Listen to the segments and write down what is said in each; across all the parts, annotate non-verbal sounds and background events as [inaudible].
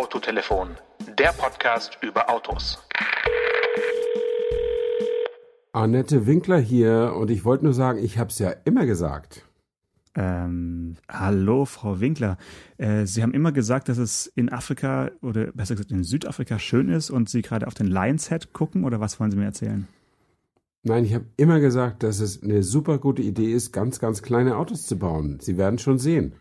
Autotelefon, der Podcast über Autos. Annette Winkler hier und ich wollte nur sagen, ich habe es ja immer gesagt. Ähm, hallo, Frau Winkler. Äh, Sie haben immer gesagt, dass es in Afrika oder besser gesagt in Südafrika schön ist und Sie gerade auf den Lions Head gucken oder was wollen Sie mir erzählen? Nein, ich habe immer gesagt, dass es eine super gute Idee ist, ganz, ganz kleine Autos zu bauen. Sie werden schon sehen.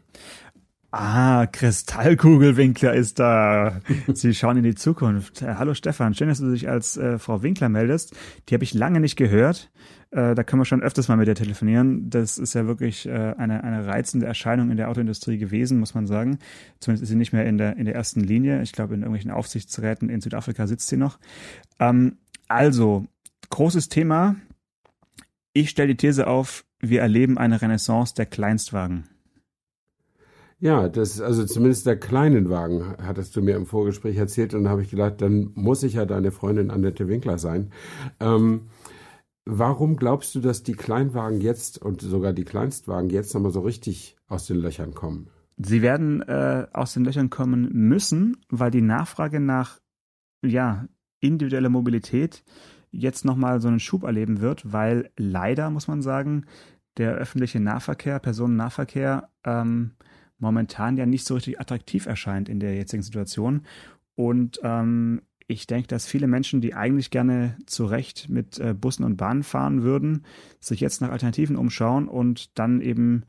Ah, Kristallkugelwinkler ist da. Sie schauen in die Zukunft. Äh, hallo Stefan, schön, dass du dich als äh, Frau Winkler meldest. Die habe ich lange nicht gehört. Äh, da können wir schon öfters mal mit dir telefonieren. Das ist ja wirklich äh, eine, eine reizende Erscheinung in der Autoindustrie gewesen, muss man sagen. Zumindest ist sie nicht mehr in der, in der ersten Linie. Ich glaube, in irgendwelchen Aufsichtsräten in Südafrika sitzt sie noch. Ähm, also, großes Thema. Ich stelle die These auf, wir erleben eine Renaissance der Kleinstwagen. Ja, das, also zumindest der kleinen Wagen, hattest du mir im Vorgespräch erzählt und da habe ich gedacht, dann muss ich ja deine Freundin Annette Winkler sein. Ähm, warum glaubst du, dass die Kleinwagen jetzt und sogar die Kleinstwagen jetzt nochmal so richtig aus den Löchern kommen? Sie werden äh, aus den Löchern kommen müssen, weil die Nachfrage nach ja, individueller Mobilität jetzt nochmal so einen Schub erleben wird, weil leider, muss man sagen, der öffentliche Nahverkehr, Personennahverkehr, ähm, momentan ja nicht so richtig attraktiv erscheint in der jetzigen Situation. Und ähm, ich denke, dass viele Menschen, die eigentlich gerne zu Recht mit äh, Bussen und Bahnen fahren würden, sich jetzt nach Alternativen umschauen und dann eben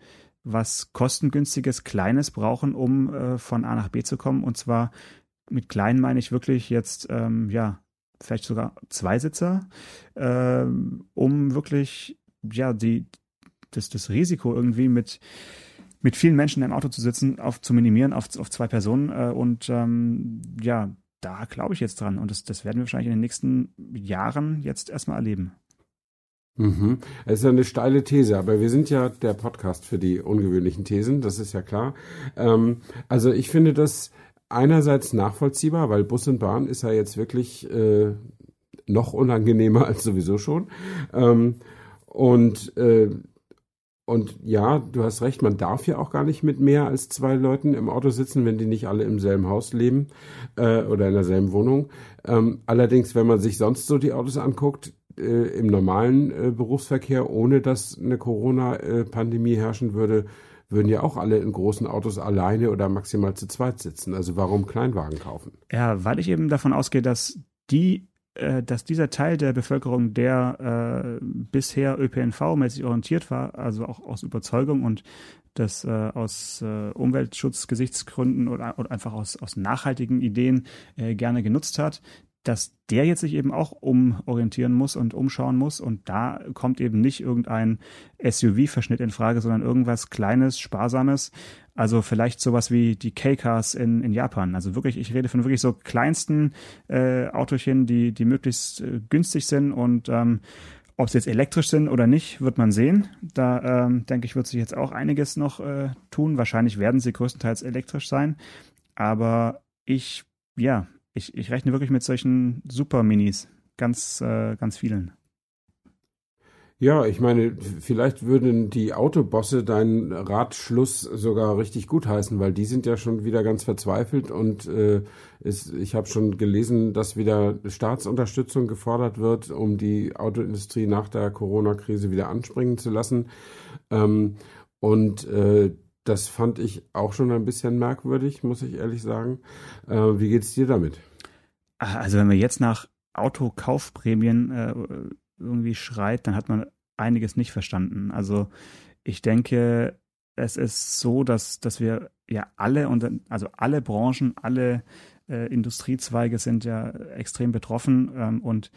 was kostengünstiges, kleines brauchen, um äh, von A nach B zu kommen. Und zwar mit klein meine ich wirklich jetzt, ähm, ja, vielleicht sogar Zweisitzer, äh, um wirklich, ja, die, das, das Risiko irgendwie mit mit vielen Menschen im Auto zu sitzen, auf zu minimieren auf, auf zwei Personen. Äh, und ähm, ja, da glaube ich jetzt dran. Und das, das werden wir wahrscheinlich in den nächsten Jahren jetzt erstmal erleben. Mhm. Es ist ja eine steile These, aber wir sind ja der Podcast für die ungewöhnlichen Thesen, das ist ja klar. Ähm, also ich finde das einerseits nachvollziehbar, weil Bus und Bahn ist ja jetzt wirklich äh, noch unangenehmer [laughs] als sowieso schon. Ähm, und äh, und ja, du hast recht, man darf ja auch gar nicht mit mehr als zwei Leuten im Auto sitzen, wenn die nicht alle im selben Haus leben äh, oder in derselben Wohnung. Ähm, allerdings, wenn man sich sonst so die Autos anguckt, äh, im normalen äh, Berufsverkehr, ohne dass eine Corona-Pandemie herrschen würde, würden ja auch alle in großen Autos alleine oder maximal zu zweit sitzen. Also warum Kleinwagen kaufen? Ja, weil ich eben davon ausgehe, dass die dass dieser Teil der Bevölkerung, der äh, bisher ÖPNV-mäßig orientiert war, also auch aus Überzeugung und das äh, aus äh, Umweltschutzgesichtsgründen oder, oder einfach aus, aus nachhaltigen Ideen äh, gerne genutzt hat, dass der jetzt sich eben auch umorientieren muss und umschauen muss. Und da kommt eben nicht irgendein SUV-Verschnitt in Frage, sondern irgendwas Kleines, Sparsames. Also vielleicht sowas wie die K-Cars in, in Japan. Also wirklich, ich rede von wirklich so kleinsten äh, Autochen, die, die möglichst äh, günstig sind und ähm, ob sie jetzt elektrisch sind oder nicht, wird man sehen. Da ähm, denke ich, wird sich jetzt auch einiges noch äh, tun. Wahrscheinlich werden sie größtenteils elektrisch sein. Aber ich, ja, ich, ich rechne wirklich mit solchen Super-Minis. Ganz, äh, ganz vielen. Ja, ich meine, vielleicht würden die Autobosse deinen Ratschluss sogar richtig gutheißen, weil die sind ja schon wieder ganz verzweifelt und äh, ist, ich habe schon gelesen, dass wieder Staatsunterstützung gefordert wird, um die Autoindustrie nach der Corona-Krise wieder anspringen zu lassen. Ähm, und äh, das fand ich auch schon ein bisschen merkwürdig, muss ich ehrlich sagen. Äh, wie geht's dir damit? Also wenn wir jetzt nach Autokaufprämien äh, irgendwie schreit, dann hat man einiges nicht verstanden. Also ich denke, es ist so, dass, dass wir ja alle und also alle Branchen, alle äh, Industriezweige sind ja extrem betroffen ähm, und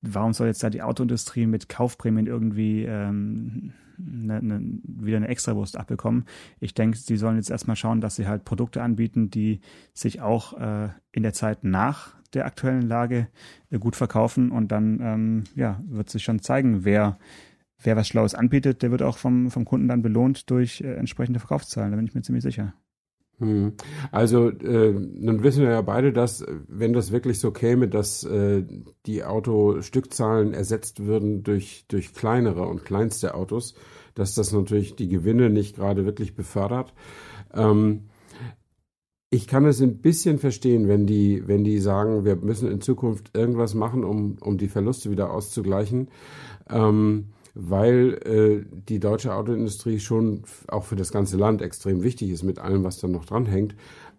warum soll jetzt da die Autoindustrie mit Kaufprämien irgendwie ähm, ne, ne, wieder eine Extrawurst abbekommen? Ich denke, sie sollen jetzt erstmal schauen, dass sie halt Produkte anbieten, die sich auch äh, in der Zeit nach der aktuellen Lage äh, gut verkaufen und dann ähm, ja, wird sich schon zeigen, wer wer was Schlaues anbietet, der wird auch vom, vom Kunden dann belohnt durch äh, entsprechende Verkaufszahlen. Da bin ich mir ziemlich sicher. Hm. Also äh, nun wissen wir ja beide, dass wenn das wirklich so käme, dass äh, die Autostückzahlen ersetzt würden durch, durch kleinere und kleinste Autos, dass das natürlich die Gewinne nicht gerade wirklich befördert. Ähm, ich kann es ein bisschen verstehen, wenn die, wenn die sagen, wir müssen in Zukunft irgendwas machen, um, um die Verluste wieder auszugleichen. Ähm, weil äh, die deutsche Autoindustrie schon auch für das ganze Land extrem wichtig ist mit allem, was da noch dranhängt.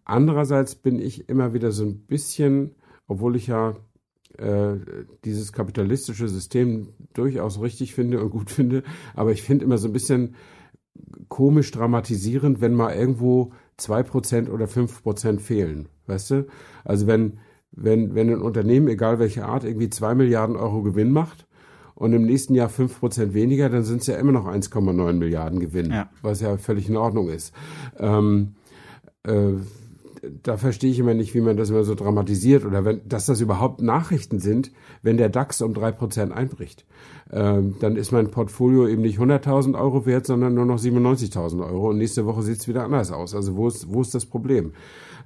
Andererseits bin ich immer wieder so ein bisschen, obwohl ich ja äh, dieses kapitalistische System durchaus richtig finde und gut [laughs] finde, aber ich finde immer so ein bisschen komisch dramatisierend, wenn mal irgendwo zwei Prozent oder fünf Prozent fehlen, weißt du? Also wenn, wenn, wenn ein Unternehmen, egal welche Art, irgendwie zwei Milliarden Euro Gewinn macht und im nächsten Jahr fünf Prozent weniger, dann sind es ja immer noch 1,9 Milliarden Gewinn, ja. was ja völlig in Ordnung ist. Ähm, äh, da verstehe ich immer nicht, wie man das immer so dramatisiert oder wenn, dass das überhaupt Nachrichten sind, wenn der DAX um drei Prozent einbricht. Ähm, dann ist mein Portfolio eben nicht 100.000 Euro wert, sondern nur noch 97.000 Euro und nächste Woche sieht es wieder anders aus. Also wo ist, wo ist das Problem?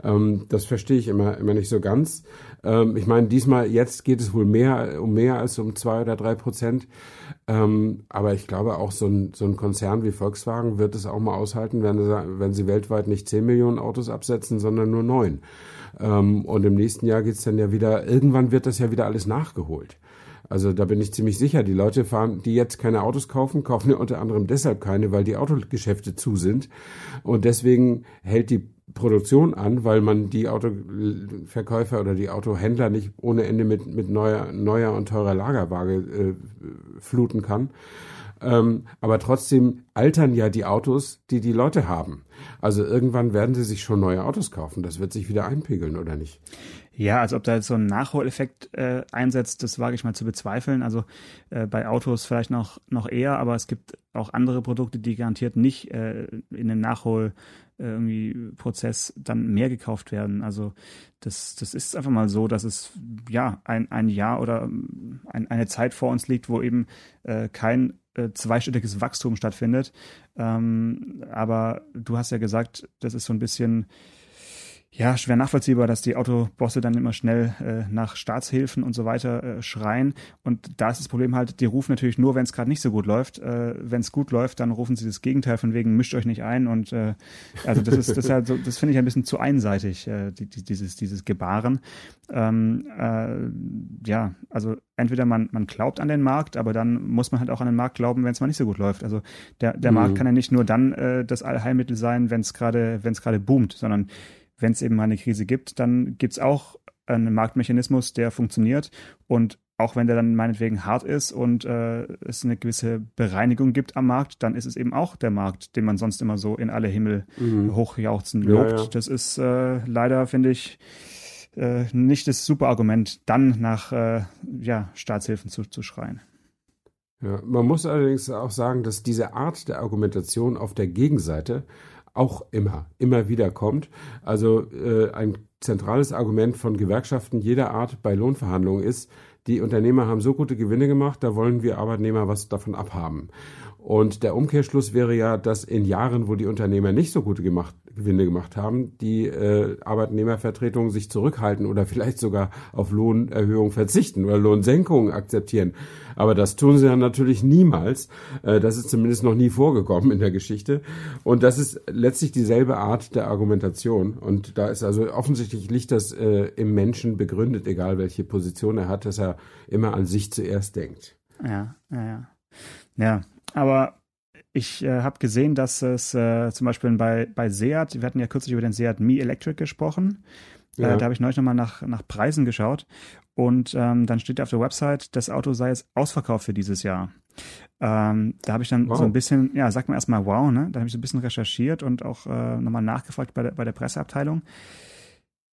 Ähm, das verstehe ich immer, immer nicht so ganz. Ähm, ich meine, diesmal, jetzt geht es wohl mehr, um mehr als um zwei oder drei Prozent. Ähm, aber ich glaube, auch so ein, so ein Konzern wie Volkswagen wird es auch mal aushalten, wenn sie, wenn sie weltweit nicht zehn Millionen Autos absetzen, sondern nur neun. Ähm, und im nächsten Jahr geht es dann ja wieder, irgendwann wird das ja wieder alles nachgeholt. Also da bin ich ziemlich sicher, die Leute fahren, die jetzt keine Autos kaufen, kaufen ja unter anderem deshalb keine, weil die Autogeschäfte zu sind. Und deswegen hält die Produktion an, weil man die Autoverkäufer oder die Autohändler nicht ohne Ende mit, mit neuer, neuer und teurer Lagerwaage äh, fluten kann. Ähm, aber trotzdem altern ja die Autos, die die Leute haben. Also irgendwann werden sie sich schon neue Autos kaufen. Das wird sich wieder einpegeln, oder nicht? Ja, als ob da jetzt so ein Nachholeffekt äh, einsetzt, das wage ich mal zu bezweifeln. Also äh, bei Autos vielleicht noch, noch eher, aber es gibt auch andere Produkte, die garantiert nicht äh, in den Nachhol äh, irgendwie dann mehr gekauft werden. Also das, das ist einfach mal so, dass es ja ein, ein Jahr oder ein, eine Zeit vor uns liegt, wo eben äh, kein äh, zweistelliges Wachstum stattfindet. Ähm, aber du hast ja gesagt, das ist so ein bisschen ja, schwer nachvollziehbar, dass die Autobosse dann immer schnell äh, nach Staatshilfen und so weiter äh, schreien. Und da ist das Problem halt, die rufen natürlich nur, wenn es gerade nicht so gut läuft. Äh, wenn es gut läuft, dann rufen sie das Gegenteil von wegen, mischt euch nicht ein. Und äh, also das ist das, ist halt so, das finde ich ein bisschen zu einseitig, äh, die, die, dieses, dieses Gebaren. Ähm, äh, ja, also entweder man, man glaubt an den Markt, aber dann muss man halt auch an den Markt glauben, wenn es mal nicht so gut läuft. Also der, der mhm. Markt kann ja nicht nur dann äh, das Allheilmittel sein, wenn es gerade, wenn es gerade boomt, sondern wenn es eben mal eine Krise gibt, dann gibt es auch einen Marktmechanismus, der funktioniert und auch wenn der dann meinetwegen hart ist und äh, es eine gewisse Bereinigung gibt am Markt, dann ist es eben auch der Markt, den man sonst immer so in alle Himmel mhm. hochjauchzen lobt. Ja, ja. Das ist äh, leider, finde ich, äh, nicht das super Argument, dann nach äh, ja, Staatshilfen zu, zu schreien. Ja, man muss allerdings auch sagen, dass diese Art der Argumentation auf der Gegenseite auch immer, immer wieder kommt. Also äh, ein zentrales Argument von Gewerkschaften jeder Art bei Lohnverhandlungen ist, die Unternehmer haben so gute Gewinne gemacht, da wollen wir Arbeitnehmer was davon abhaben. Und der Umkehrschluss wäre ja, dass in Jahren, wo die Unternehmer nicht so gute gemacht, Gewinne gemacht haben, die äh, Arbeitnehmervertretungen sich zurückhalten oder vielleicht sogar auf Lohnerhöhung verzichten oder Lohnsenkungen akzeptieren. Aber das tun sie ja natürlich niemals. Äh, das ist zumindest noch nie vorgekommen in der Geschichte. Und das ist letztlich dieselbe Art der Argumentation. Und da ist also offensichtlich liegt das äh, im Menschen begründet, egal welche Position er hat, dass er immer an sich zuerst denkt. Ja, ja, ja. Ja, aber ich äh, habe gesehen, dass es äh, zum Beispiel bei, bei Seat, wir hatten ja kürzlich über den Seat Mi Electric gesprochen. Äh, ja. Äh, da habe ich neulich nochmal nach, nach Preisen geschaut. Und ähm, dann steht auf der Website, das Auto sei jetzt ausverkauft für dieses Jahr. Ähm, da habe ich dann wow. so ein bisschen, ja, sagt man erstmal wow, ne? Da habe ich so ein bisschen recherchiert und auch äh, nochmal nachgefragt bei der, bei der Presseabteilung.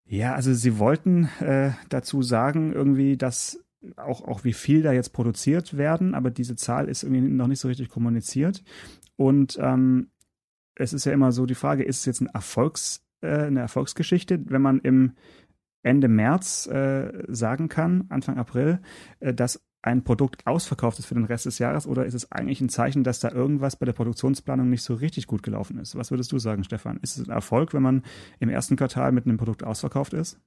Ja, also sie wollten äh, dazu sagen, irgendwie, dass auch, auch wie viel da jetzt produziert werden, aber diese Zahl ist irgendwie noch nicht so richtig kommuniziert. Und ähm, es ist ja immer so die Frage, ist es jetzt ein Erfolgs, äh, eine Erfolgsgeschichte, wenn man im Ende März äh, sagen kann, Anfang April, äh, dass ein Produkt ausverkauft ist für den Rest des Jahres oder ist es eigentlich ein Zeichen, dass da irgendwas bei der Produktionsplanung nicht so richtig gut gelaufen ist? Was würdest du sagen, Stefan? Ist es ein Erfolg, wenn man im ersten Quartal mit einem Produkt ausverkauft ist?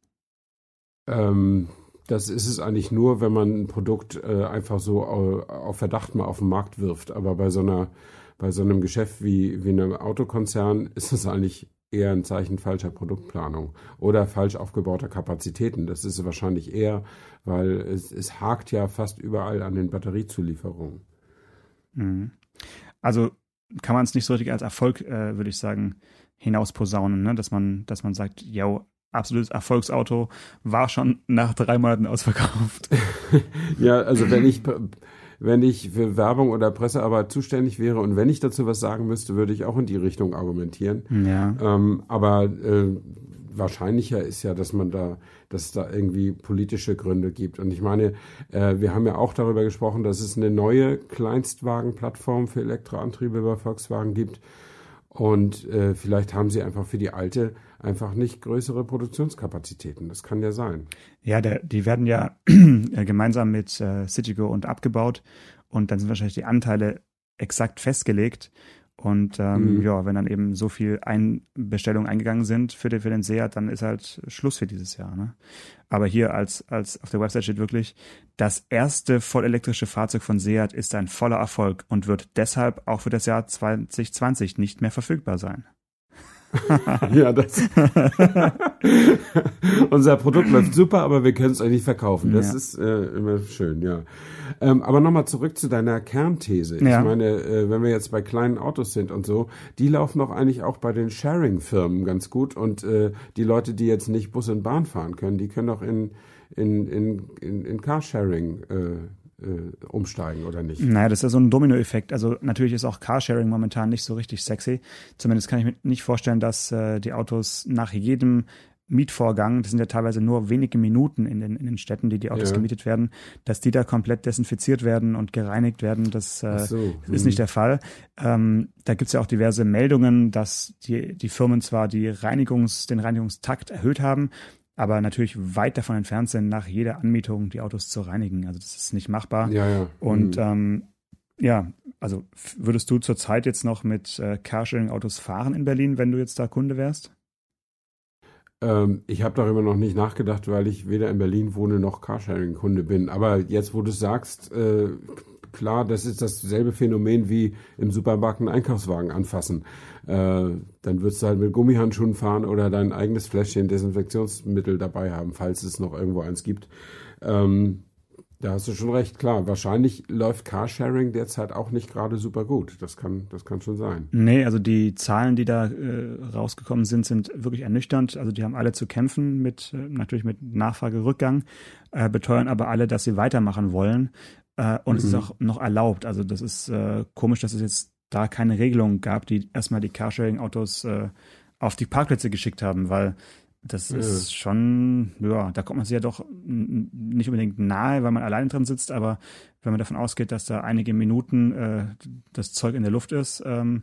Ähm, das ist es eigentlich nur, wenn man ein Produkt äh, einfach so auf Verdacht mal auf den Markt wirft. Aber bei so einer, bei so einem Geschäft wie, wie einem Autokonzern ist es eigentlich eher ein Zeichen falscher Produktplanung oder falsch aufgebauter Kapazitäten. Das ist wahrscheinlich eher, weil es, es hakt ja fast überall an den Batteriezulieferungen. Mhm. Also kann man es nicht so richtig als Erfolg, äh, würde ich sagen, hinausposaunen, ne? dass man, dass man sagt, ja, absolutes Erfolgsauto war schon nach drei Monaten ausverkauft. [laughs] ja, also wenn ich wenn ich für Werbung oder Pressearbeit zuständig wäre und wenn ich dazu was sagen müsste, würde ich auch in die Richtung argumentieren. Ja. Ähm, aber äh, wahrscheinlicher ist ja, dass man da, dass es da irgendwie politische Gründe gibt. Und ich meine, äh, wir haben ja auch darüber gesprochen, dass es eine neue Kleinstwagenplattform für Elektroantriebe bei Volkswagen gibt. Und äh, vielleicht haben sie einfach für die alte einfach nicht größere Produktionskapazitäten. Das kann ja sein. Ja, der, die werden ja [clears throat] äh, gemeinsam mit äh, Citigo und abgebaut und dann sind wahrscheinlich die Anteile exakt festgelegt. Und ähm, mhm. ja, wenn dann eben so viel ein Bestellungen eingegangen sind für den, für den Seat, dann ist halt Schluss für dieses Jahr. Ne? Aber hier als, als auf der Website steht wirklich, das erste vollelektrische Fahrzeug von Seat ist ein voller Erfolg und wird deshalb auch für das Jahr 2020 nicht mehr verfügbar sein. [laughs] ja, das. [laughs] Unser Produkt läuft super, aber wir können es euch nicht verkaufen. Das ja. ist äh, immer schön, ja. Ähm, aber nochmal zurück zu deiner Kernthese. Ja. Ich meine, äh, wenn wir jetzt bei kleinen Autos sind und so, die laufen doch eigentlich auch bei den Sharing-Firmen ganz gut. Und äh, die Leute, die jetzt nicht Bus und Bahn fahren können, die können doch in, in, in, in, in Carsharing äh, äh, umsteigen oder nicht. Naja, das ist ja so ein Dominoeffekt. Also natürlich ist auch Carsharing momentan nicht so richtig sexy. Zumindest kann ich mir nicht vorstellen, dass äh, die Autos nach jedem Mietvorgang, das sind ja teilweise nur wenige Minuten in den, in den Städten, die die Autos ja. gemietet werden, dass die da komplett desinfiziert werden und gereinigt werden, das äh, so. ist hm. nicht der Fall. Ähm, da gibt's ja auch diverse Meldungen, dass die, die Firmen zwar die Reinigungs, den Reinigungstakt erhöht haben, aber natürlich weit davon entfernt sind, nach jeder Anmietung die Autos zu reinigen. Also das ist nicht machbar. Ja, ja. Und mhm. ähm, ja, also würdest du zurzeit jetzt noch mit äh, Carsharing-Autos fahren in Berlin, wenn du jetzt da Kunde wärst? Ähm, ich habe darüber noch nicht nachgedacht, weil ich weder in Berlin wohne noch Carsharing-Kunde bin. Aber jetzt, wo du sagst, äh, klar, das ist dasselbe Phänomen wie im Supermarkt einen Einkaufswagen anfassen. Äh, dann würdest du halt mit Gummihandschuhen fahren oder dein eigenes Fläschchen Desinfektionsmittel dabei haben, falls es noch irgendwo eins gibt. Ähm, da hast du schon recht, klar. Wahrscheinlich läuft Carsharing derzeit auch nicht gerade super gut. Das kann, das kann schon sein. Nee, also die Zahlen, die da äh, rausgekommen sind, sind wirklich ernüchternd. Also die haben alle zu kämpfen mit, äh, natürlich mit Nachfragerückgang, äh, beteuern aber alle, dass sie weitermachen wollen. Äh, und mhm. es ist mhm. auch noch erlaubt. Also das ist äh, komisch, dass es jetzt da keine Regelung gab, die erstmal die Carsharing-Autos äh, auf die Parkplätze geschickt haben, weil das ja. ist schon, ja, da kommt man sich ja doch nicht unbedingt nahe, weil man alleine drin sitzt, aber wenn man davon ausgeht, dass da einige Minuten äh, das Zeug in der Luft ist, ähm,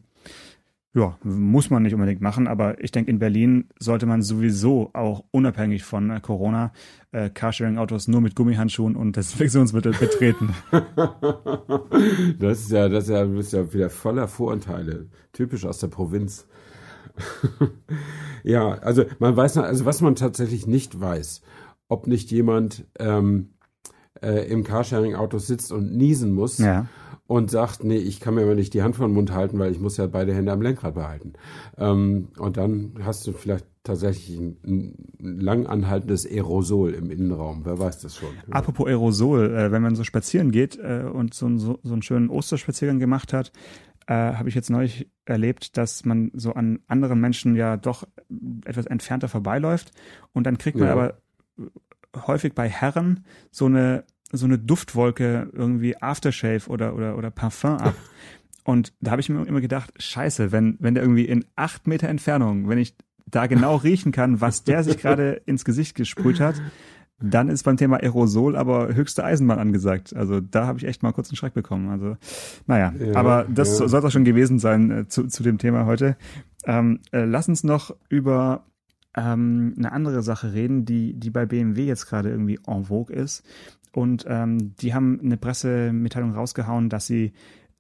ja, muss man nicht unbedingt machen, aber ich denke, in Berlin sollte man sowieso auch unabhängig von äh, Corona äh, Carsharing-Autos nur mit Gummihandschuhen und Desinfektionsmittel [laughs] betreten. das ist ja, das ist ja, ist ja wieder voller Vorurteile, typisch aus der Provinz. [laughs] ja, also man weiß, also was man tatsächlich nicht weiß, ob nicht jemand ähm, äh, im Carsharing-Auto sitzt und niesen muss. Ja und sagt, nee, ich kann mir aber nicht die Hand vor den Mund halten, weil ich muss ja beide Hände am Lenkrad behalten. Ähm, und dann hast du vielleicht tatsächlich ein, ein lang anhaltendes Aerosol im Innenraum. Wer weiß das schon. Apropos Aerosol, äh, wenn man so spazieren geht äh, und so, so, so einen schönen Osterspaziergang gemacht hat, äh, habe ich jetzt neulich erlebt, dass man so an anderen Menschen ja doch etwas entfernter vorbeiläuft und dann kriegt man ja. aber häufig bei Herren so eine so eine Duftwolke irgendwie Aftershave oder, oder, oder Parfum ab. [laughs] Und da habe ich mir immer gedacht, scheiße, wenn, wenn der irgendwie in acht Meter Entfernung, wenn ich da genau [laughs] riechen kann, was der sich gerade ins Gesicht gesprüht hat, dann ist beim Thema Aerosol aber höchste Eisenbahn angesagt. Also da habe ich echt mal kurz einen Schreck bekommen. Also naja, ja, aber das ja. soll auch schon gewesen sein äh, zu, zu dem Thema heute. Ähm, äh, lass uns noch über ähm, eine andere Sache reden, die, die bei BMW jetzt gerade irgendwie en vogue ist. Und ähm, die haben eine Pressemitteilung rausgehauen, dass sie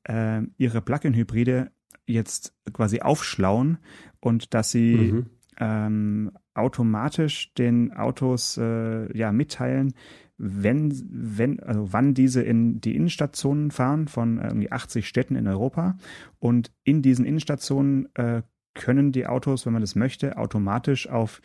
äh, ihre Plug-in-Hybride jetzt quasi aufschlauen und dass sie mhm. ähm, automatisch den Autos äh, ja mitteilen, wenn, wenn, also wann diese in die Innenstationen fahren von irgendwie 80 Städten in Europa und in diesen Innenstationen äh, können die Autos, wenn man das möchte, automatisch auf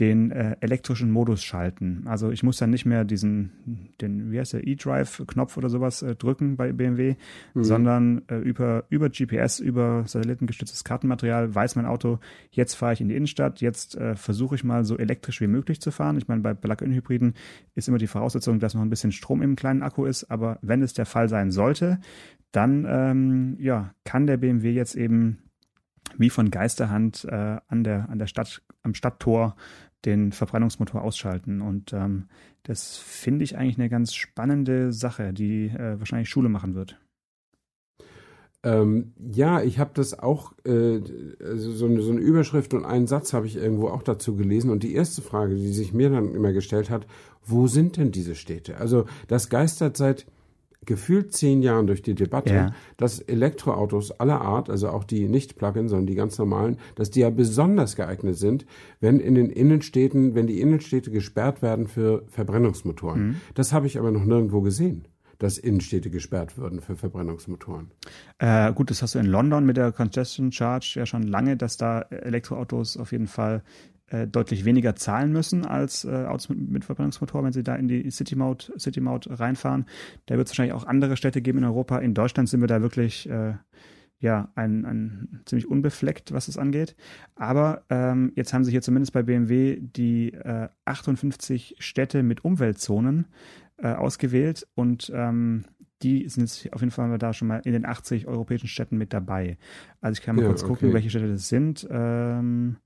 den äh, elektrischen Modus schalten. Also ich muss dann nicht mehr diesen, den, wie heißt der, E-Drive-Knopf oder sowas äh, drücken bei BMW, mhm. sondern äh, über, über GPS, über satellitengestütztes Kartenmaterial weiß mein Auto, jetzt fahre ich in die Innenstadt, jetzt äh, versuche ich mal so elektrisch wie möglich zu fahren. Ich meine, bei Plug-in-Hybriden ist immer die Voraussetzung, dass noch ein bisschen Strom im kleinen Akku ist, aber wenn es der Fall sein sollte, dann ähm, ja, kann der BMW jetzt eben wie von Geisterhand äh, an der an der Stadt am Stadttor den Verbrennungsmotor ausschalten und ähm, das finde ich eigentlich eine ganz spannende Sache, die äh, wahrscheinlich Schule machen wird. Ähm, ja, ich habe das auch, äh, also so, eine, so eine Überschrift und einen Satz habe ich irgendwo auch dazu gelesen. Und die erste Frage, die sich mir dann immer gestellt hat, wo sind denn diese Städte? Also das geistert seit gefühlt zehn Jahren durch die Debatte, ja. dass Elektroautos aller Art, also auch die nicht Plug-in, sondern die ganz normalen, dass die ja besonders geeignet sind, wenn in den Innenstädten, wenn die Innenstädte gesperrt werden für Verbrennungsmotoren. Mhm. Das habe ich aber noch nirgendwo gesehen dass Innenstädte gesperrt würden für Verbrennungsmotoren. Äh, gut, das hast du in London mit der Congestion Charge ja schon lange, dass da Elektroautos auf jeden Fall äh, deutlich weniger zahlen müssen als äh, Autos mit, mit, Verbrennungsmotor, wenn sie da in die City Mode, City Mode reinfahren. Da wird es wahrscheinlich auch andere Städte geben in Europa. In Deutschland sind wir da wirklich äh, ja ein, ein ziemlich unbefleckt, was es angeht. Aber ähm, jetzt haben sie hier zumindest bei BMW die äh, 58 Städte mit Umweltzonen äh, ausgewählt und ähm, die sind jetzt auf jeden Fall da schon mal in den 80 europäischen Städten mit dabei. Also ich kann mal ja, kurz okay. gucken, welche Städte das sind. Ähm,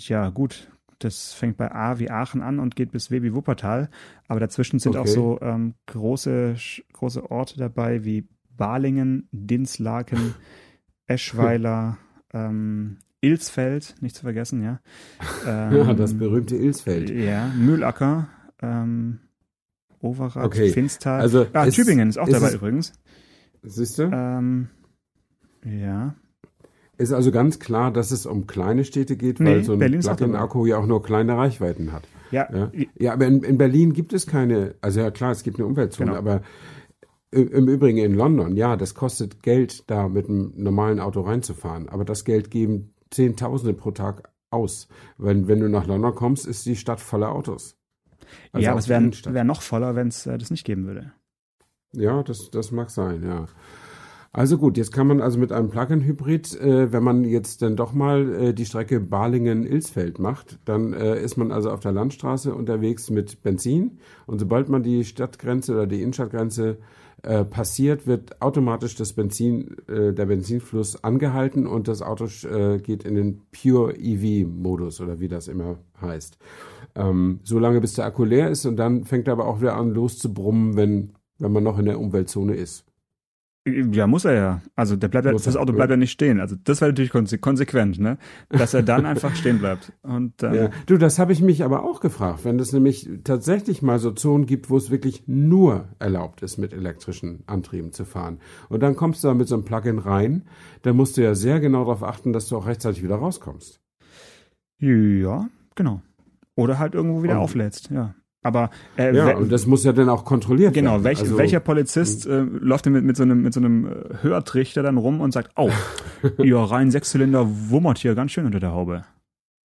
ja, gut, das fängt bei A wie Aachen an und geht bis W wie Wuppertal. Aber dazwischen sind okay. auch so ähm, große, große Orte dabei wie Balingen, Dinslaken, [laughs] Eschweiler, ähm, Ilsfeld, nicht zu vergessen, ja. [laughs] Ähm, ja, das berühmte Ilsfeld. Ja, Mühlacker, ähm, Overath, okay. Finstal. Also ah, Tübingen ist auch dabei übrigens. Siehst du? Ähm, ja. Ist also ganz klar, dass es um kleine Städte geht, nee, weil so ein Plug-in-Akku ja auch nur kleine Reichweiten hat. Ja, ja, ja aber in, in, Berlin gibt es keine, also ja klar, es gibt eine Umweltzone, genau. aber im Übrigen in London, ja, das kostet Geld, da mit einem normalen Auto reinzufahren. Aber das Geld geben Zehntausende pro Tag aus. Wenn, wenn du nach London kommst, ist die Stadt voller Autos. Also ja, aber es wäre wär noch voller, wenn es äh, das nicht geben würde. Ja, das, das mag sein, ja. Also gut, jetzt kann man also mit einem Plug-in-Hybrid, äh, wenn man jetzt dann doch mal äh, die Strecke Balingen-Ilsfeld macht, dann äh, ist man also auf der Landstraße unterwegs mit Benzin und sobald man die Stadtgrenze oder die Innenstadtgrenze äh, passiert, wird automatisch das Benzin, äh, der Benzinfluss angehalten und das Auto äh, geht in den Pure EV-Modus oder wie das immer heißt. Ähm, so lange bis der Akku leer ist und dann fängt er aber auch wieder an loszubrummen, wenn, wenn man noch in der Umweltzone ist. Ja, muss er ja. Also der bleibt, muss das Auto bleibt ja nicht stehen. Also das wäre natürlich konse konsequent, ne? Dass er dann [laughs] einfach stehen bleibt. Und ähm, ja. du, das habe ich mich aber auch gefragt, wenn es nämlich tatsächlich mal so Zonen gibt, wo es wirklich nur erlaubt ist, mit elektrischen Antrieben zu fahren. Und dann kommst du da mit so einem Plugin rein, dann musst du ja sehr genau darauf achten, dass du auch rechtzeitig wieder rauskommst. Ja, genau. Oder halt irgendwo wieder und, auflädst, ja. Aber äh, ja, und das muss ja dann auch kontrolliert genau, werden. Genau, welch, also, welcher Polizist äh, läuft denn mit, mit so einem mit so einem äh, Hörtrichter dann rum und sagt, oh, [laughs] ihr rein Sechszylinder wummert hier ganz schön unter der Haube.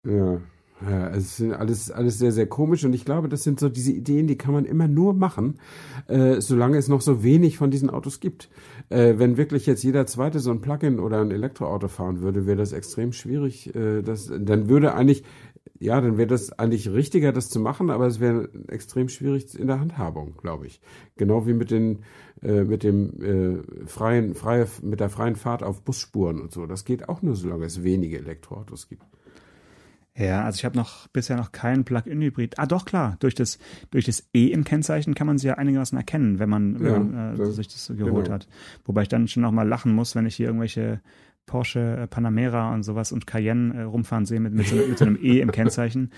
Ja. Ja, es ist alles, alles sehr, sehr komisch und ich glaube, das sind so diese Ideen, die kann man immer nur machen, äh, solange es noch so wenig von diesen Autos gibt. Äh, wenn wirklich jetzt jeder zweite so ein Plug-in oder ein Elektroauto fahren würde, wäre das extrem schwierig. Äh, das, dann würde eigentlich ja, dann wäre das eigentlich richtiger, das zu machen, aber es wäre extrem schwierig in der Handhabung, glaube ich. Genau wie mit den, äh, mit dem äh, freien, freie, mit der freien Fahrt auf Busspuren und so. Das geht auch nur, solange es wenige Elektroautos gibt. Ja, also ich habe noch bisher noch keinen Plug-in-Hybrid. Ah, doch klar, durch das durch das E im Kennzeichen kann man sie ja einigermaßen erkennen, wenn man, wenn ja, man äh, das, sich das so geholt genau. hat. Wobei ich dann schon noch mal lachen muss, wenn ich hier irgendwelche Porsche äh, Panamera und sowas und Cayenne äh, rumfahren sehe mit, mit, so, mit so einem E im Kennzeichen.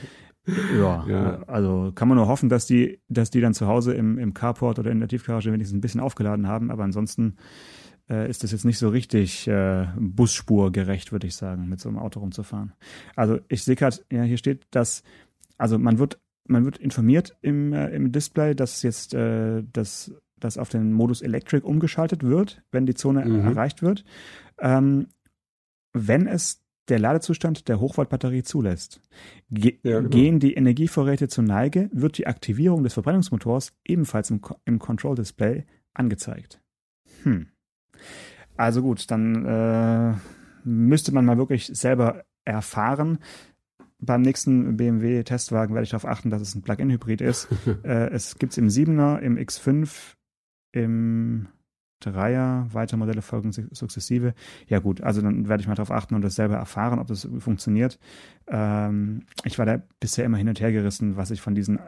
Ja, [laughs] ja, äh, also kann man nur hoffen, dass die, dass die dann zu Hause im, im Carport oder in der Tiefgarage wenigstens ein bisschen aufgeladen haben, aber ansonsten äh, ist das jetzt nicht so richtig äh, Busspurgerecht, würde ich sagen, mit so einem Auto rumzufahren. Also ich sehe gerade, ja, hier steht, dass, also man wird, man wird informiert im, äh, im Display, dass jetzt äh, das dass auf den Modus Electric umgeschaltet wird, wenn die Zone mhm. erreicht wird. Ähm, wenn es der Ladezustand der Hochvoltbatterie zulässt. Ge Ja, genau. Gehen die Energievorräte zur Neige, wird die Aktivierung des Verbrennungsmotors ebenfalls im, Co- im Control-Display angezeigt. Hm. Also gut, dann äh, müsste man mal wirklich selber erfahren. Beim nächsten BMW-Testwagen werde ich darauf achten, dass es ein Plug-in-Hybrid ist. [laughs] äh, es gibt es im 7er, im X5, im Dreier, weitere Modelle folgen su- sukzessive. Ja gut, also dann werde ich mal darauf achten und das selber erfahren, ob das funktioniert. Ähm, ich war da bisher immer hin und her gerissen, was ich von diesen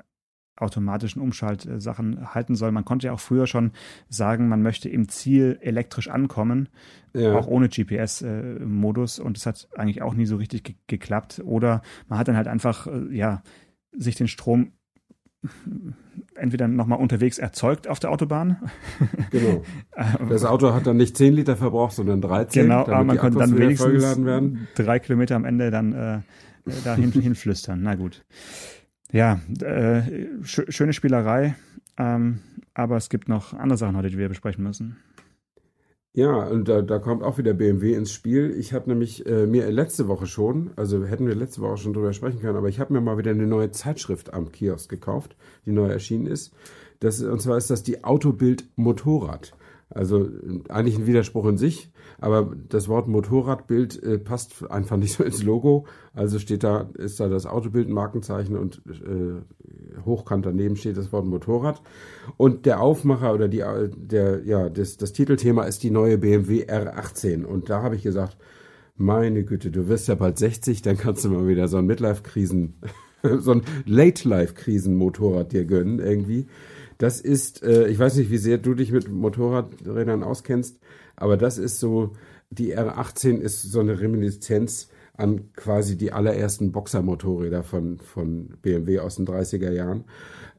automatischen Umschaltsachen halten soll. Man konnte ja auch früher schon sagen, man möchte im Ziel elektrisch ankommen, Ja. auch ohne GPS-Modus und das hat eigentlich auch nie so richtig ge geklappt. Oder man hat dann halt einfach, äh, ja, sich den Strom entweder nochmal unterwegs erzeugt auf der Autobahn. Genau. [laughs] Das Auto hat dann nicht 10 Liter verbraucht, sondern 13, Genau, aber man konnte Akkus dann wenigstens drei Kilometer am Ende dann äh, dahin [laughs] hinflüstern. Na gut. Ja, äh, sch schöne Spielerei, ähm, aber es gibt noch andere Sachen heute, die wir besprechen müssen. Ja, und da, da kommt auch wieder BMW ins Spiel. Ich habe nämlich äh, mir letzte Woche schon, also hätten wir letzte Woche schon drüber sprechen können, aber ich habe mir mal wieder eine neue Zeitschrift am Kiosk gekauft, die neu erschienen ist. Das, und zwar ist das die Autobild Motorrad. Also eigentlich ein Widerspruch in sich, aber das Wort Motorradbild äh, passt einfach nicht so ins Logo. Also steht da, ist da das Autobild ein Markenzeichen und äh, hochkant daneben steht das Wort Motorrad. Und der Aufmacher oder die, äh, der, ja, das, das Titelthema ist die neue BMW R18. Und da habe ich gesagt, meine Güte, du wirst ja bald 60, dann kannst du mal wieder so ein Midlife-Krisen, [laughs] so ein Late-Life-Krisen-Motorrad dir gönnen irgendwie. Das ist, äh, ich weiß nicht, wie sehr du dich mit Motorradrädern auskennst, aber das ist so, die R18 ist so eine Reminiszenz an quasi die allerersten Boxermotorräder von, von BMW aus den 30er Jahren.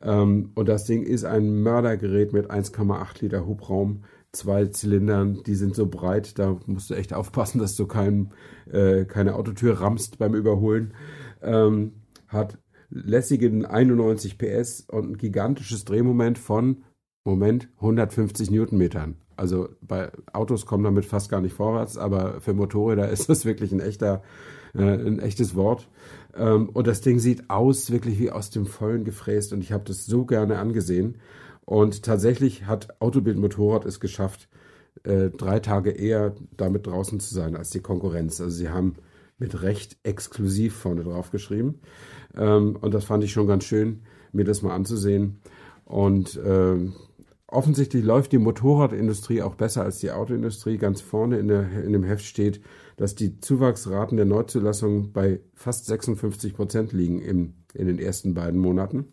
Ähm, und das Ding ist ein Mördergerät mit 1,8 Liter Hubraum, zwei Zylindern, die sind so breit, da musst du echt aufpassen, dass du kein, äh, keine Autotür rammst beim Überholen. Ähm, hat lässigen 91 PS und ein gigantisches Drehmoment von, Moment, 150 Newtonmetern. Also bei Autos kommen damit fast gar nicht vorwärts, aber für Motorräder [laughs] ist das wirklich ein echter, äh, ein echtes Wort. Ähm, und das Ding sieht aus wirklich wie aus dem Vollen gefräst und ich habe das so gerne angesehen. Und tatsächlich hat Autobild Motorrad es geschafft, äh, drei Tage eher damit draußen zu sein als die Konkurrenz. Also sie haben mit Recht exklusiv vorne drauf geschrieben. Ähm, und das fand ich schon ganz schön, mir das mal anzusehen. Und ähm, offensichtlich läuft die Motorradindustrie auch besser als die Autoindustrie. Ganz vorne in, der, in dem Heft steht, dass die Zuwachsraten der Neuzulassungen bei fast 56 Prozent liegen im, in den ersten beiden Monaten.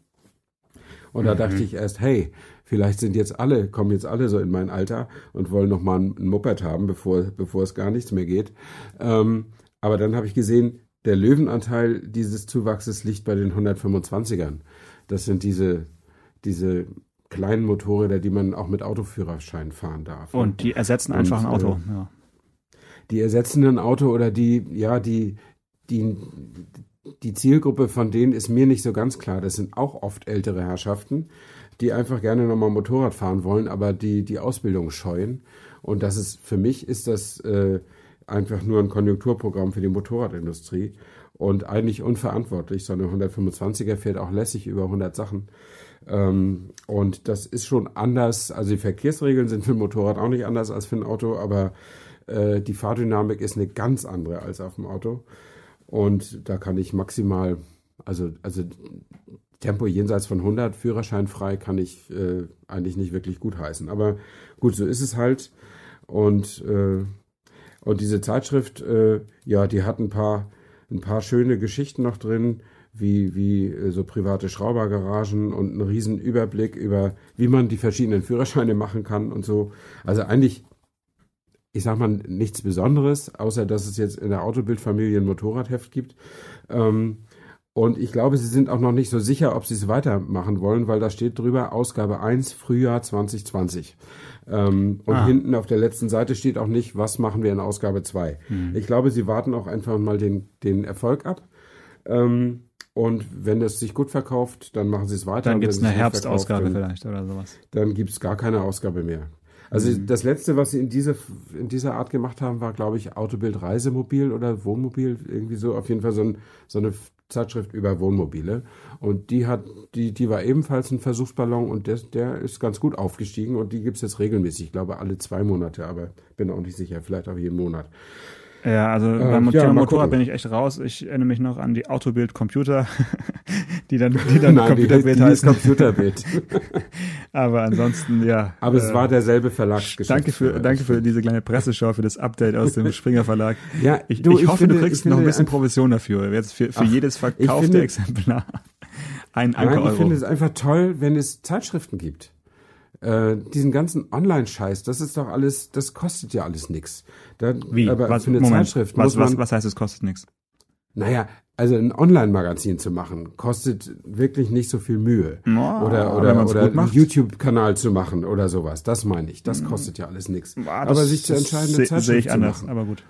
Und da dachte ich erst, hey, vielleicht sind jetzt alle, kommen jetzt alle so in mein Alter und wollen noch mal ein, ein Moped haben, bevor, bevor es gar nichts mehr geht. Ähm, aber dann habe ich gesehen, der Löwenanteil dieses Zuwachses liegt bei den 125ern. Das sind diese, diese kleinen Motorräder, die man auch mit Autoführerschein fahren darf. Und die ersetzen einfach Und, ein Auto. äh, ja. die ersetzen ein Auto oder die, ja, die, die, die Zielgruppe von denen ist mir nicht so ganz klar. Das sind auch oft ältere Herrschaften, die einfach gerne nochmal Motorrad fahren wollen, aber die die Ausbildung scheuen. Und das ist, für mich ist das äh, einfach nur ein Konjunkturprogramm für die Motorradindustrie und eigentlich unverantwortlich. So eine 125er fährt auch lässig über 100 Sachen. Ähm, und das ist schon anders. Also die Verkehrsregeln sind für ein Motorrad auch nicht anders als für ein Auto, aber äh, die Fahrdynamik ist eine ganz andere als auf dem Auto. Und da kann ich maximal, also, also Tempo jenseits von 100, führerscheinfrei, kann ich äh, eigentlich nicht wirklich gut heißen. Aber gut, so ist es halt. Und, äh, und diese Zeitschrift, äh, ja, die hat ein paar, ein paar schöne Geschichten noch drin, wie, wie äh, so private Schraubergaragen und einen riesen Überblick über, wie man die verschiedenen Führerscheine machen kann und so. Also eigentlich ich sag mal, nichts Besonderes, außer dass es jetzt in der Autobildfamilie ein Motorradheft gibt. Ähm, und ich glaube, sie sind auch noch nicht so sicher, ob sie es weitermachen wollen, weil da steht drüber Ausgabe 1 Frühjahr 2020. Ähm, und Ah. hinten auf der letzten Seite steht auch nicht, was machen wir in Ausgabe 2. Ich glaube, sie warten auch einfach mal den, den Erfolg ab. Ähm, und wenn es sich gut verkauft, dann machen sie es weiter. Dann gibt es eine Herbstausgabe vielleicht oder sowas. dann gibt es gar keine Ausgabe mehr. Also mhm. das letzte, was sie in dieser, in dieser Art gemacht haben, war, glaube ich, Autobild Reisemobil oder Wohnmobil, irgendwie so, auf jeden Fall so, ein, so eine Zeitschrift über Wohnmobile. Und die hat, die, die war ebenfalls ein Versuchsballon und der, der ist ganz gut aufgestiegen und die gibt es jetzt regelmäßig, ich glaube alle zwei Monate, aber bin auch nicht sicher, vielleicht auch jeden Monat. Ja, also beim äh, ja, Motorrad bin ich echt raus. Ich erinnere mich noch an die Autobild Computer, [laughs] die dann, die dann Nein, Computerbild die, heißt Computerbild. [laughs] Aber ansonsten, ja. Aber äh, es war derselbe Verlag. Danke für, danke für diese kleine Presseschau, für das Update aus dem Springer Verlag. [laughs] Ja, ich, du, ich, ich hoffe, finde, du kriegst noch ein bisschen Provision dafür. Jetzt für, für Ach, jedes verkaufte finde, Exemplar ein Anker Euro. Ich finde es einfach toll, wenn es Zeitschriften gibt. Äh, diesen ganzen Online-Scheiß, das ist doch alles, das kostet ja alles nichts. Wie? Aber was, für eine Moment, Zeitschrift was, man, was, was heißt, es kostet nichts? Naja, also ein Online-Magazin zu machen, kostet wirklich nicht so viel Mühe. Oh, oder oder, oder einen YouTube-Kanal zu machen oder sowas. Das meine ich. Das kostet ja alles nichts. Aber sich zu entscheiden, eine Zeitschrift ich anders, zu machen. Aber gut.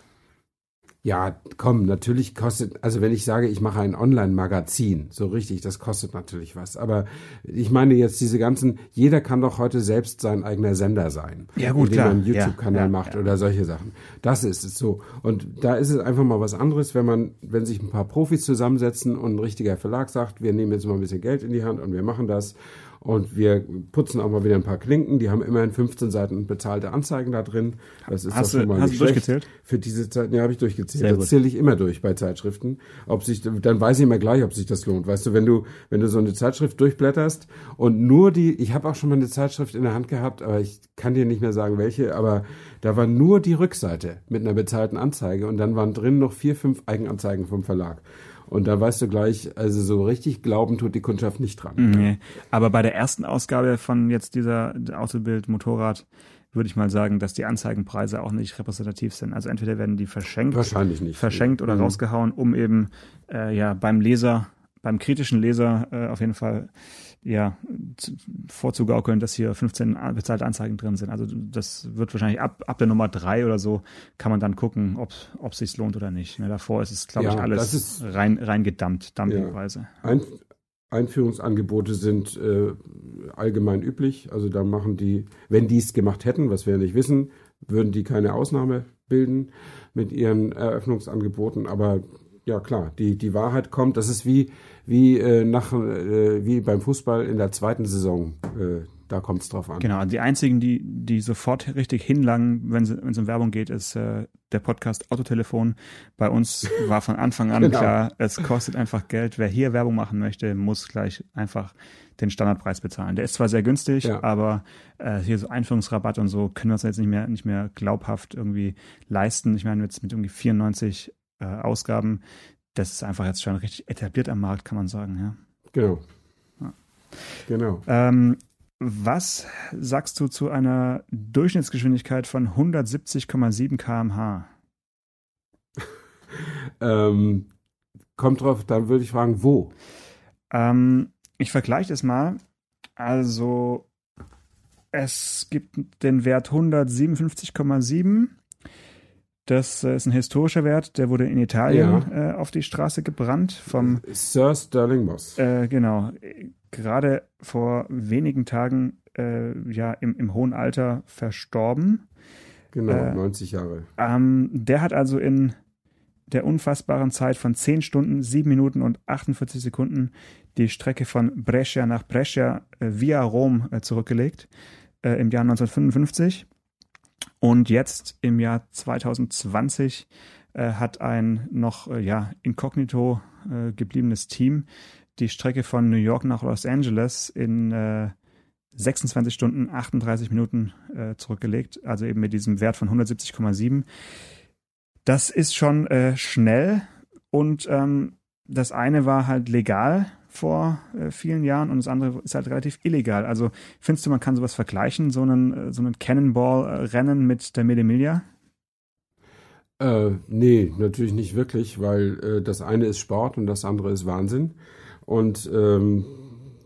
Ja, komm, natürlich kostet, also wenn ich sage, ich mache ein Online-Magazin, so richtig, das kostet natürlich was. Aber ich meine jetzt diese ganzen, jeder kann doch heute selbst sein eigener Sender sein. Ja, gut, indem klar. man einen YouTube-Kanal ja, macht ja. oder solche Sachen. Das ist es so. Und da ist es einfach mal was anderes, wenn man, wenn sich ein paar Profis zusammensetzen und ein richtiger Verlag sagt, wir nehmen jetzt mal ein bisschen Geld in die Hand und wir machen das und wir putzen auch mal wieder ein paar Klinken. Die haben immerhin 15 Seiten bezahlte Anzeigen da drin. Das ist hast schon mal hast nicht du durchgezählt? Für diese Zeit, ja, habe ich durchgezählt. Sehr das zähle ich immer durch bei Zeitschriften. Ob sich, dann weiß ich immer gleich, ob sich das lohnt. Weißt du, wenn du, wenn du so eine Zeitschrift durchblätterst und nur die, ich habe auch schon mal eine Zeitschrift in der Hand gehabt, aber ich kann dir nicht mehr sagen welche, aber da war nur die Rückseite mit einer bezahlten Anzeige und dann waren drin noch vier, fünf Eigenanzeigen vom Verlag. Und da weißt du gleich, also so richtig glauben tut die Kundschaft nicht dran. Nee. Aber bei der ersten Ausgabe von jetzt dieser Autobild Motorrad würde ich mal sagen, dass die Anzeigenpreise auch nicht repräsentativ sind. Also entweder werden die verschenkt, wahrscheinlich nicht, verschenkt oder mhm. rausgehauen, um eben äh, ja beim Leser, beim kritischen Leser äh, auf jeden Fall ja, vorzugaukeln, dass hier 15 bezahlte Anzeigen drin sind. Also das wird wahrscheinlich ab, ab der Nummer drei oder so kann man dann gucken, ob es sich lohnt oder nicht. Ne, davor ist es, glaube ja, ich, alles ist, rein, rein gedumpt, Dumpingweise. Ja. Ein, Einführungsangebote sind äh, allgemein üblich. Also da machen die, wenn die es gemacht hätten, was wir ja nicht wissen, würden die keine Ausnahme bilden mit ihren Eröffnungsangeboten. Aber ja klar, die, die Wahrheit kommt. Das ist wie, wie, äh, nach, äh, wie beim Fußball in der zweiten Saison. Äh, da kommt es drauf an. Genau, die einzigen, die, die sofort richtig hinlangen, wenn es um Werbung geht, ist äh, der Podcast Autotelefon. Bei uns war von Anfang an [laughs] genau. klar, es kostet einfach Geld. Wer hier Werbung machen möchte, muss gleich einfach den Standardpreis bezahlen. Der ist zwar sehr günstig, ja. aber äh, hier so Einführungsrabatt und so können wir uns jetzt nicht mehr, nicht mehr glaubhaft irgendwie leisten. Ich meine, jetzt mit irgendwie 94 äh, Ausgaben, das ist einfach jetzt schon richtig etabliert am Markt, kann man sagen, ja. Genau. Ja. Genau. Ähm, was sagst du zu einer Durchschnittsgeschwindigkeit von 170,7 km/h? [laughs] ähm, kommt drauf, dann würde ich fragen, wo? Ähm, ich vergleiche das mal. Also, es gibt den Wert 157,7 das äh, ist ein historischer Wert, der wurde in Italien ja. äh, auf die Straße gebrannt vom Sir Sterling Moss. Äh, genau, gerade vor wenigen Tagen äh, ja im, im, hohen Alter verstorben. Genau, 90 äh, Jahre. Ähm, der hat also in der unfassbaren Zeit von 10 Stunden, 7 Minuten und 48 Sekunden die Strecke von Brescia nach Brescia äh, via Rom zurückgelegt im Jahr 1955. Und jetzt im Jahr 2020 äh, hat ein noch äh, ja, inkognito äh, gebliebenes Team die Strecke von New York nach Los Angeles in 26 äh, Stunden 38 Minuten äh, zurückgelegt, also eben mit diesem Wert von 170,7. Das ist schon äh, schnell und ähm, das eine war halt legal vor äh, vielen Jahren und das andere ist halt relativ illegal. Also findest du, man kann sowas vergleichen, so einen, äh, so einen Cannonball-Rennen mit der Mille Miglia? Äh, nee, natürlich nicht wirklich, weil äh, das eine ist Sport und das andere ist Wahnsinn. Und ähm,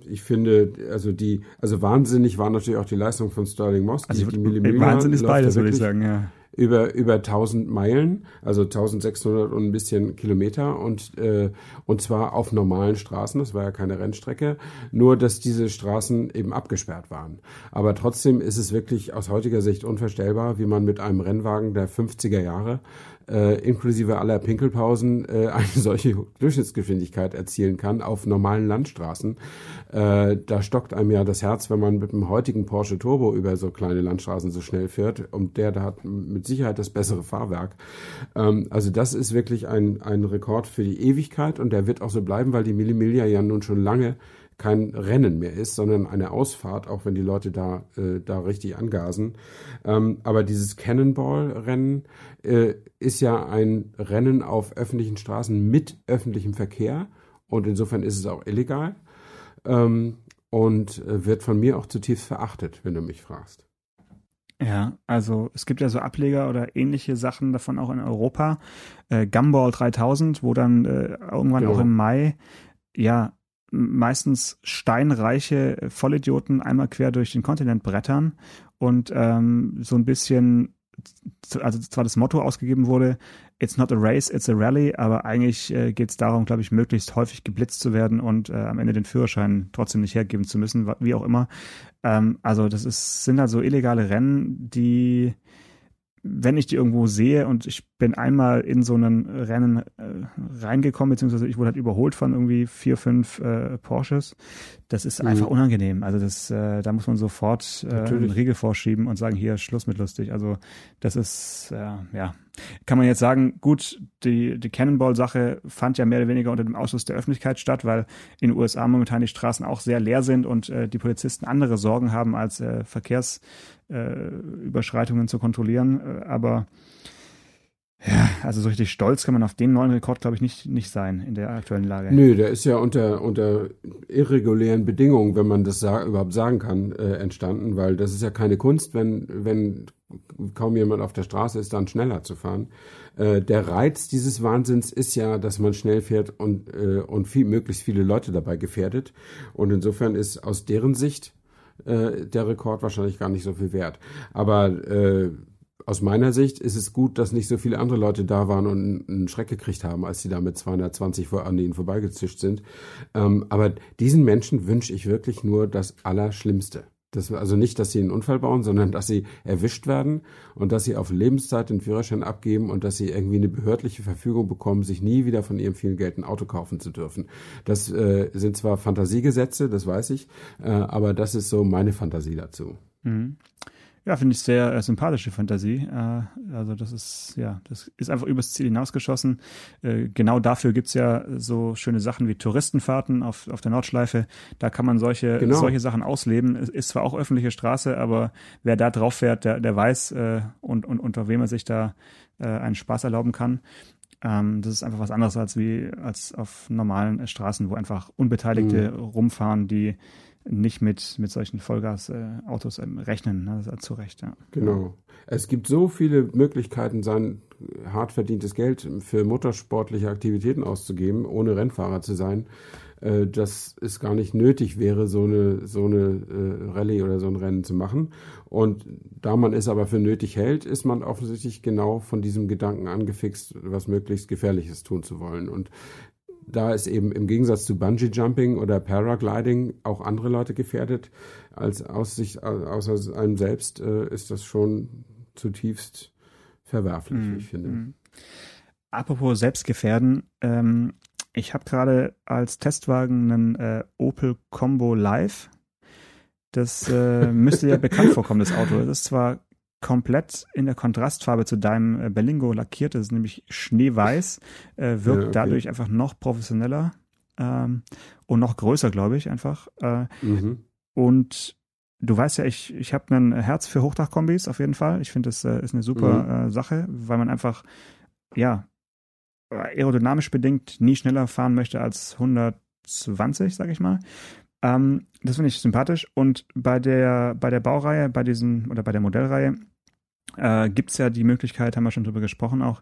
ich finde, also die, also wahnsinnig war natürlich auch die Leistung von Sterling Moss. Also die, die Wahnsinn ist beides, würde ich sagen, ja über, über 1000 Meilen, also 1600 und ein bisschen Kilometer und, äh, und zwar auf normalen Straßen, das war ja keine Rennstrecke, nur dass diese Straßen eben abgesperrt waren. Aber trotzdem ist es wirklich aus heutiger Sicht unvorstellbar, wie man mit einem Rennwagen der 50er Jahre äh, inklusive aller Pinkelpausen äh, eine [laughs] solche Durchschnittsgeschwindigkeit erzielen kann auf normalen Landstraßen. Äh, da stockt einem ja das Herz, wenn man mit dem heutigen Porsche Turbo über so kleine Landstraßen so schnell fährt. Und der, der hat mit Sicherheit das bessere Fahrwerk. Ähm, also das ist wirklich ein, ein Rekord für die Ewigkeit und der wird auch so bleiben, weil die Millimilia ja nun schon lange kein Rennen mehr ist, sondern eine Ausfahrt, auch wenn die Leute da, äh, da richtig angasen. Ähm, aber dieses Cannonball-Rennen äh, ist ja ein Rennen auf öffentlichen Straßen mit öffentlichem Verkehr und insofern ist es auch illegal ähm, und äh, wird von mir auch zutiefst verachtet, wenn du mich fragst. Ja, also es gibt ja so Ableger oder ähnliche Sachen davon auch in Europa. Äh, Gumball 3000, wo dann äh, irgendwann genau. auch im Mai ja meistens steinreiche Vollidioten einmal quer durch den Kontinent brettern und ähm, so ein bisschen, also zwar das Motto ausgegeben wurde, it's not a race, it's a rally, aber eigentlich äh, geht es darum, glaube ich, möglichst häufig geblitzt zu werden und äh, am Ende den Führerschein trotzdem nicht hergeben zu müssen, wie auch immer. Ähm, also das ist, sind halt so illegale Rennen, die wenn ich die irgendwo sehe und ich bin einmal in so einen Rennen äh, reingekommen, beziehungsweise ich wurde halt überholt von irgendwie vier, fünf äh, Porsches, das ist mhm. einfach unangenehm. Also das, äh, da muss man sofort äh, einen Riegel vorschieben und sagen, hier, Schluss mit lustig. Also das ist, äh, ja, kann man jetzt sagen, gut, die, die Cannonball-Sache fand ja mehr oder weniger unter dem Ausschluss der Öffentlichkeit statt, weil in den USA momentan die Straßen auch sehr leer sind und äh, die Polizisten andere Sorgen haben als äh, Verkehrs äh, zu kontrollieren. Äh, aber ja, also so richtig stolz kann man auf den neuen Rekord, glaube ich, nicht, nicht sein in der aktuellen Lage. Nö, der ist ja unter, unter irregulären Bedingungen, wenn man das sa überhaupt sagen kann, äh, entstanden, weil das ist ja keine Kunst, wenn, wenn kaum jemand auf der Straße ist, dann schneller zu fahren. Äh, der Reiz dieses Wahnsinns ist ja, dass man schnell fährt und, äh, und viel, möglichst viele Leute dabei gefährdet. Und insofern ist aus deren Sicht äh, der Rekord wahrscheinlich gar nicht so viel wert. Aber äh, aus meiner Sicht ist es gut, dass nicht so viele andere Leute da waren und einen Schreck gekriegt haben, als sie da mit 220 vor an ihnen vorbeigezischt sind. Ähm, aber diesen Menschen wünsche ich wirklich nur das Allerschlimmste. Das, also nicht, dass sie einen Unfall bauen, sondern dass sie erwischt werden und dass sie auf Lebenszeit den Führerschein abgeben und dass sie irgendwie eine behördliche Verfügung bekommen, sich nie wieder von ihrem vielen Geld ein Auto kaufen zu dürfen. Das äh, sind zwar Fantasiegesetze, das weiß ich, äh, aber das ist so meine Fantasie dazu. Mhm. Ja, finde ich sehr äh, sympathische Fantasie. Äh, also das ist, ja, das ist einfach übers Ziel hinausgeschossen. Äh, genau dafür gibt's ja so schöne Sachen wie Touristenfahrten auf, auf der Nordschleife. Da kann man solche, genau. solche Sachen ausleben. Es ist zwar auch öffentliche Straße, aber wer da drauf fährt, der, der weiß äh, und, und unter wem er sich da äh, einen Spaß erlauben kann. Ähm, das ist einfach was anderes als wie als auf normalen Straßen, wo einfach Unbeteiligte mhm. rumfahren, die nicht mit, mit solchen Vollgasautos äh, rechnen. Ne? Das zu Recht, ja. Genau. Es gibt so viele Möglichkeiten, sein hart verdientes Geld für motorsportliche Aktivitäten auszugeben, ohne Rennfahrer zu sein, äh, dass es gar nicht nötig wäre, so eine, so eine äh, Rallye oder so ein Rennen zu machen. Und da man es aber für nötig hält, ist man offensichtlich genau von diesem Gedanken angefixt, was möglichst Gefährliches tun zu wollen. Und da ist eben im Gegensatz zu Bungee Jumping oder Paragliding auch andere Leute gefährdet als aus sich, außer einem selbst, äh, ist das schon zutiefst verwerflich, mm, ich finde. Mm. Apropos Selbstgefährden, ähm, ich habe gerade als Testwagen einen äh, Opel Combo Live. Das äh, [laughs] müsste ja bekannt vorkommen, das Auto. Das ist zwar komplett in der Kontrastfarbe zu deinem äh, Berlingo lackiert. Ist nämlich schneeweiß, äh, wirkt ja, okay. dadurch einfach noch professioneller ähm, und noch größer, glaube ich, einfach. Äh, mhm. Und du weißt ja, ich, ich habe ein Herz für Hochdachkombis auf jeden Fall. Ich finde, das äh, ist eine super mhm. äh, Sache, weil man einfach, ja, aerodynamisch bedingt nie schneller fahren möchte als 120, sage ich mal. Ähm, das finde ich sympathisch. Und bei der, bei der Baureihe, bei diesen, oder bei der Modellreihe, äh, gibt es ja die Möglichkeit, haben wir schon drüber gesprochen auch,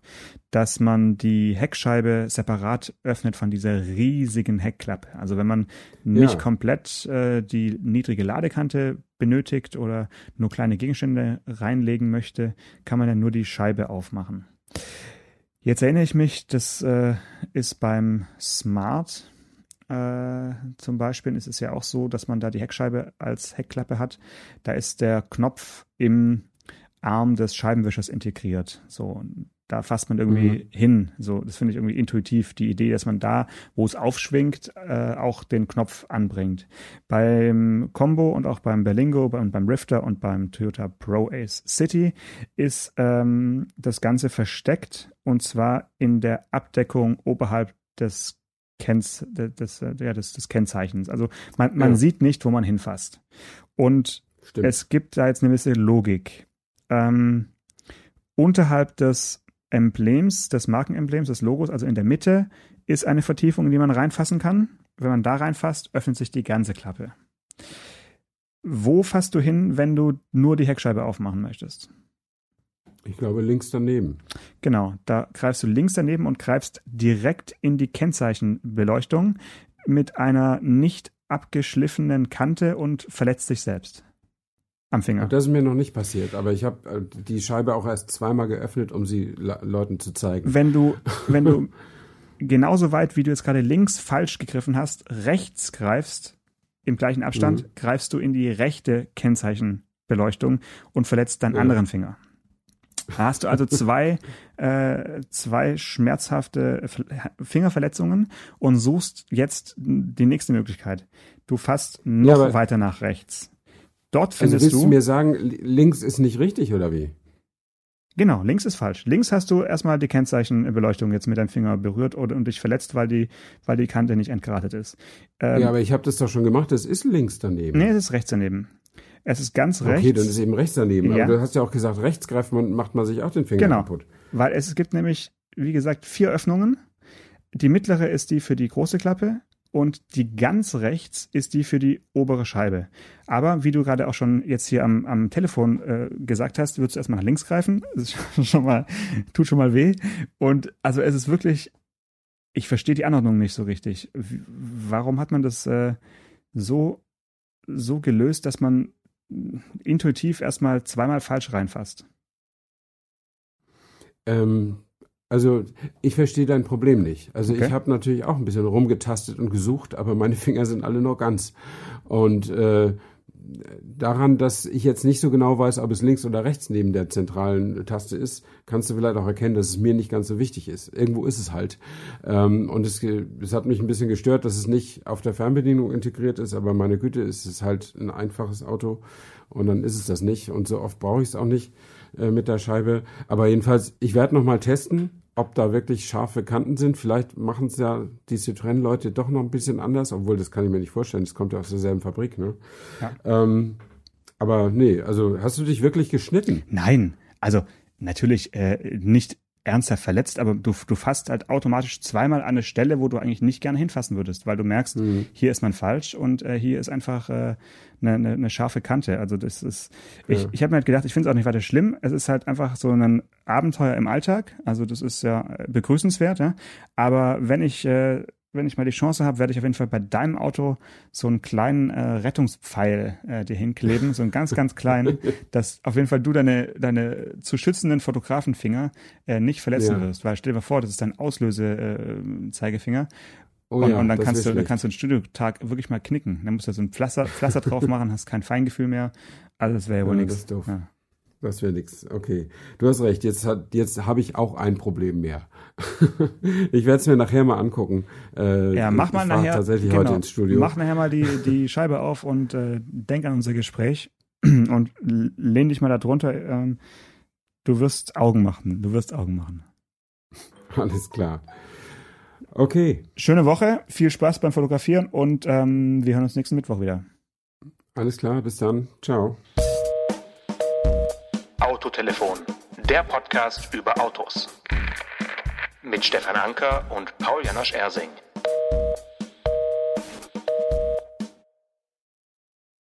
dass man die Heckscheibe separat öffnet von dieser riesigen Heckklappe. Also wenn man nicht ja. komplett äh, die niedrige Ladekante benötigt oder nur kleine Gegenstände reinlegen möchte, kann man dann nur die Scheibe aufmachen. Jetzt erinnere ich mich, das äh, ist beim Smart äh, zum Beispiel ist es ja auch so, dass man da die Heckscheibe als Heckklappe hat. Da ist der Knopf im Arm des Scheibenwischers integriert. So, da fasst man irgendwie mhm. hin. So, das finde ich irgendwie intuitiv, die Idee, dass man da, wo es aufschwingt, äh, auch den Knopf anbringt. Beim Combo und auch beim Berlingo und beim Rifter und beim Toyota Pro Ace City ist ähm, das Ganze versteckt und zwar in der Abdeckung oberhalb des Kenz, des, ja, des, des Kennzeichens. Also man, man ja. sieht nicht, wo man hinfasst. Und Stimmt. es gibt da jetzt eine gewisse Logik. Ähm, unterhalb des Emblems, des Markenemblems, des Logos, also in der Mitte, ist eine Vertiefung, in die man reinfassen kann. Wenn man da reinfasst, öffnet sich die ganze Klappe. Wo fasst du hin, wenn du nur die Heckscheibe aufmachen möchtest? Ich glaube links daneben. Genau, da greifst du links daneben und greifst direkt in die Kennzeichenbeleuchtung mit einer nicht abgeschliffenen Kante und verletzt dich selbst am Finger. Das ist mir noch nicht passiert, aber ich habe äh, die Scheibe auch erst zweimal geöffnet, um sie Leuten zu zeigen. Wenn du, [laughs] wenn du genauso weit, wie du jetzt gerade links falsch gegriffen hast, rechts greifst, im gleichen Abstand, mhm. greifst du in die rechte Kennzeichenbeleuchtung und verletzt deinen ja. anderen Finger. Da hast du also zwei, [laughs] äh, zwei schmerzhafte Fingerverletzungen und suchst jetzt die nächste Möglichkeit. Du fasst noch ja, weiter nach rechts. Dort also findest also willst du, du mir sagen, links ist nicht richtig oder wie? Genau, links ist falsch. Links hast du erstmal die Kennzeichenbeleuchtung jetzt mit deinem Finger berührt oder und dich verletzt, weil die, weil die Kante nicht entgratet ist. Ähm, ja, aber ich habe das doch schon gemacht. Das ist links daneben. Nee, es ist rechts daneben. Es ist ganz rechts. Okay, dann ist eben rechts daneben. Ja. Aber du hast ja auch gesagt, rechts greift man, macht man sich auch den Finger genau. kaputt. Weil es gibt nämlich, wie gesagt, vier Öffnungen. Die mittlere ist die für die große Klappe, und die ganz rechts ist die für die obere Scheibe. Aber wie du gerade auch schon jetzt hier am, am Telefon äh, gesagt hast, würdest du erstmal nach links greifen. [laughs] Das ist schon mal, tut schon mal weh. Und also es ist wirklich, ich verstehe die Anordnung nicht so richtig. Warum hat man das äh, so, so gelöst, dass man intuitiv erstmal zweimal falsch reinfasst? Ähm, also ich verstehe dein Problem nicht. Also okay. ich habe natürlich auch ein bisschen rumgetastet und gesucht, aber meine [laughs] Finger sind alle noch ganz. Und äh, daran, dass ich jetzt nicht so genau weiß, ob es links oder rechts neben der zentralen Taste ist, kannst du vielleicht auch erkennen, dass es mir nicht ganz so wichtig ist. Irgendwo ist es halt. Ähm, und es, es hat mich ein bisschen gestört, dass es nicht auf der Fernbedienung integriert ist, aber meine Güte, es ist halt ein einfaches Auto und dann ist es das nicht. Und so oft brauche ich es auch nicht äh, mit der Scheibe. Aber jedenfalls, ich werde nochmal testen ob da wirklich scharfe Kanten sind. Vielleicht machen es ja die Citroën-Leute doch noch ein bisschen anders, obwohl das kann ich mir nicht vorstellen. Das kommt ja aus derselben Fabrik, ne? Ja. Ähm, aber nee, also hast du dich wirklich geschnitten? Nein, also natürlich äh, nicht ernsthaft verletzt, aber du, du fasst halt automatisch zweimal an eine Stelle, wo du eigentlich nicht gerne hinfassen würdest, weil du merkst, mhm. hier ist man falsch und äh, hier ist einfach äh, eine, eine, eine scharfe Kante. Also das ist, ja. ich, ich habe mir halt gedacht, ich finde es auch nicht weiter schlimm. Es ist halt einfach so ein Abenteuer im Alltag. Also das ist ja begrüßenswert, ja. Aber wenn ich äh, wenn ich mal die Chance habe, werde ich auf jeden Fall bei deinem Auto so einen kleinen äh, Rettungspfeil äh, dir hinkleben, so einen ganz, ganz [laughs] kleinen, dass auf jeden Fall du deine, deine zu schützenden Fotografenfinger äh, nicht verletzen ja. wirst. Weil stell dir mal vor, das ist dein Auslöse-Zeigefinger. Äh, oh, und, ja, und dann kannst du, dann kannst du einen Studiotag wirklich mal knicken. Dann musst du so ein Pflaster, Pflaster drauf [laughs] machen, hast kein Feingefühl mehr. Also das wäre ja wohl ja, nichts. Ja. Das wäre nix. Okay. Du hast recht. Jetzt, hat, jetzt habe ich auch ein Problem mehr. [laughs] ich werde es mir nachher mal angucken. Äh, ja, mach mal nachher. tatsächlich genau, heute ins Studio. Mach nachher mal die, die [laughs] Scheibe auf und äh, denk an unser Gespräch [clears throat] und lehn dich mal da drunter. Ähm, du wirst Augen machen. Du wirst Augen machen. [laughs] Alles klar. Okay. Schöne Woche. Viel Spaß beim Fotografieren und ähm, wir hören uns nächsten Mittwoch wieder. Alles klar. Bis dann. Ciao. Autotelefon, der Podcast über Autos. Mit Stefan Anker und Paul Janosch Ersing.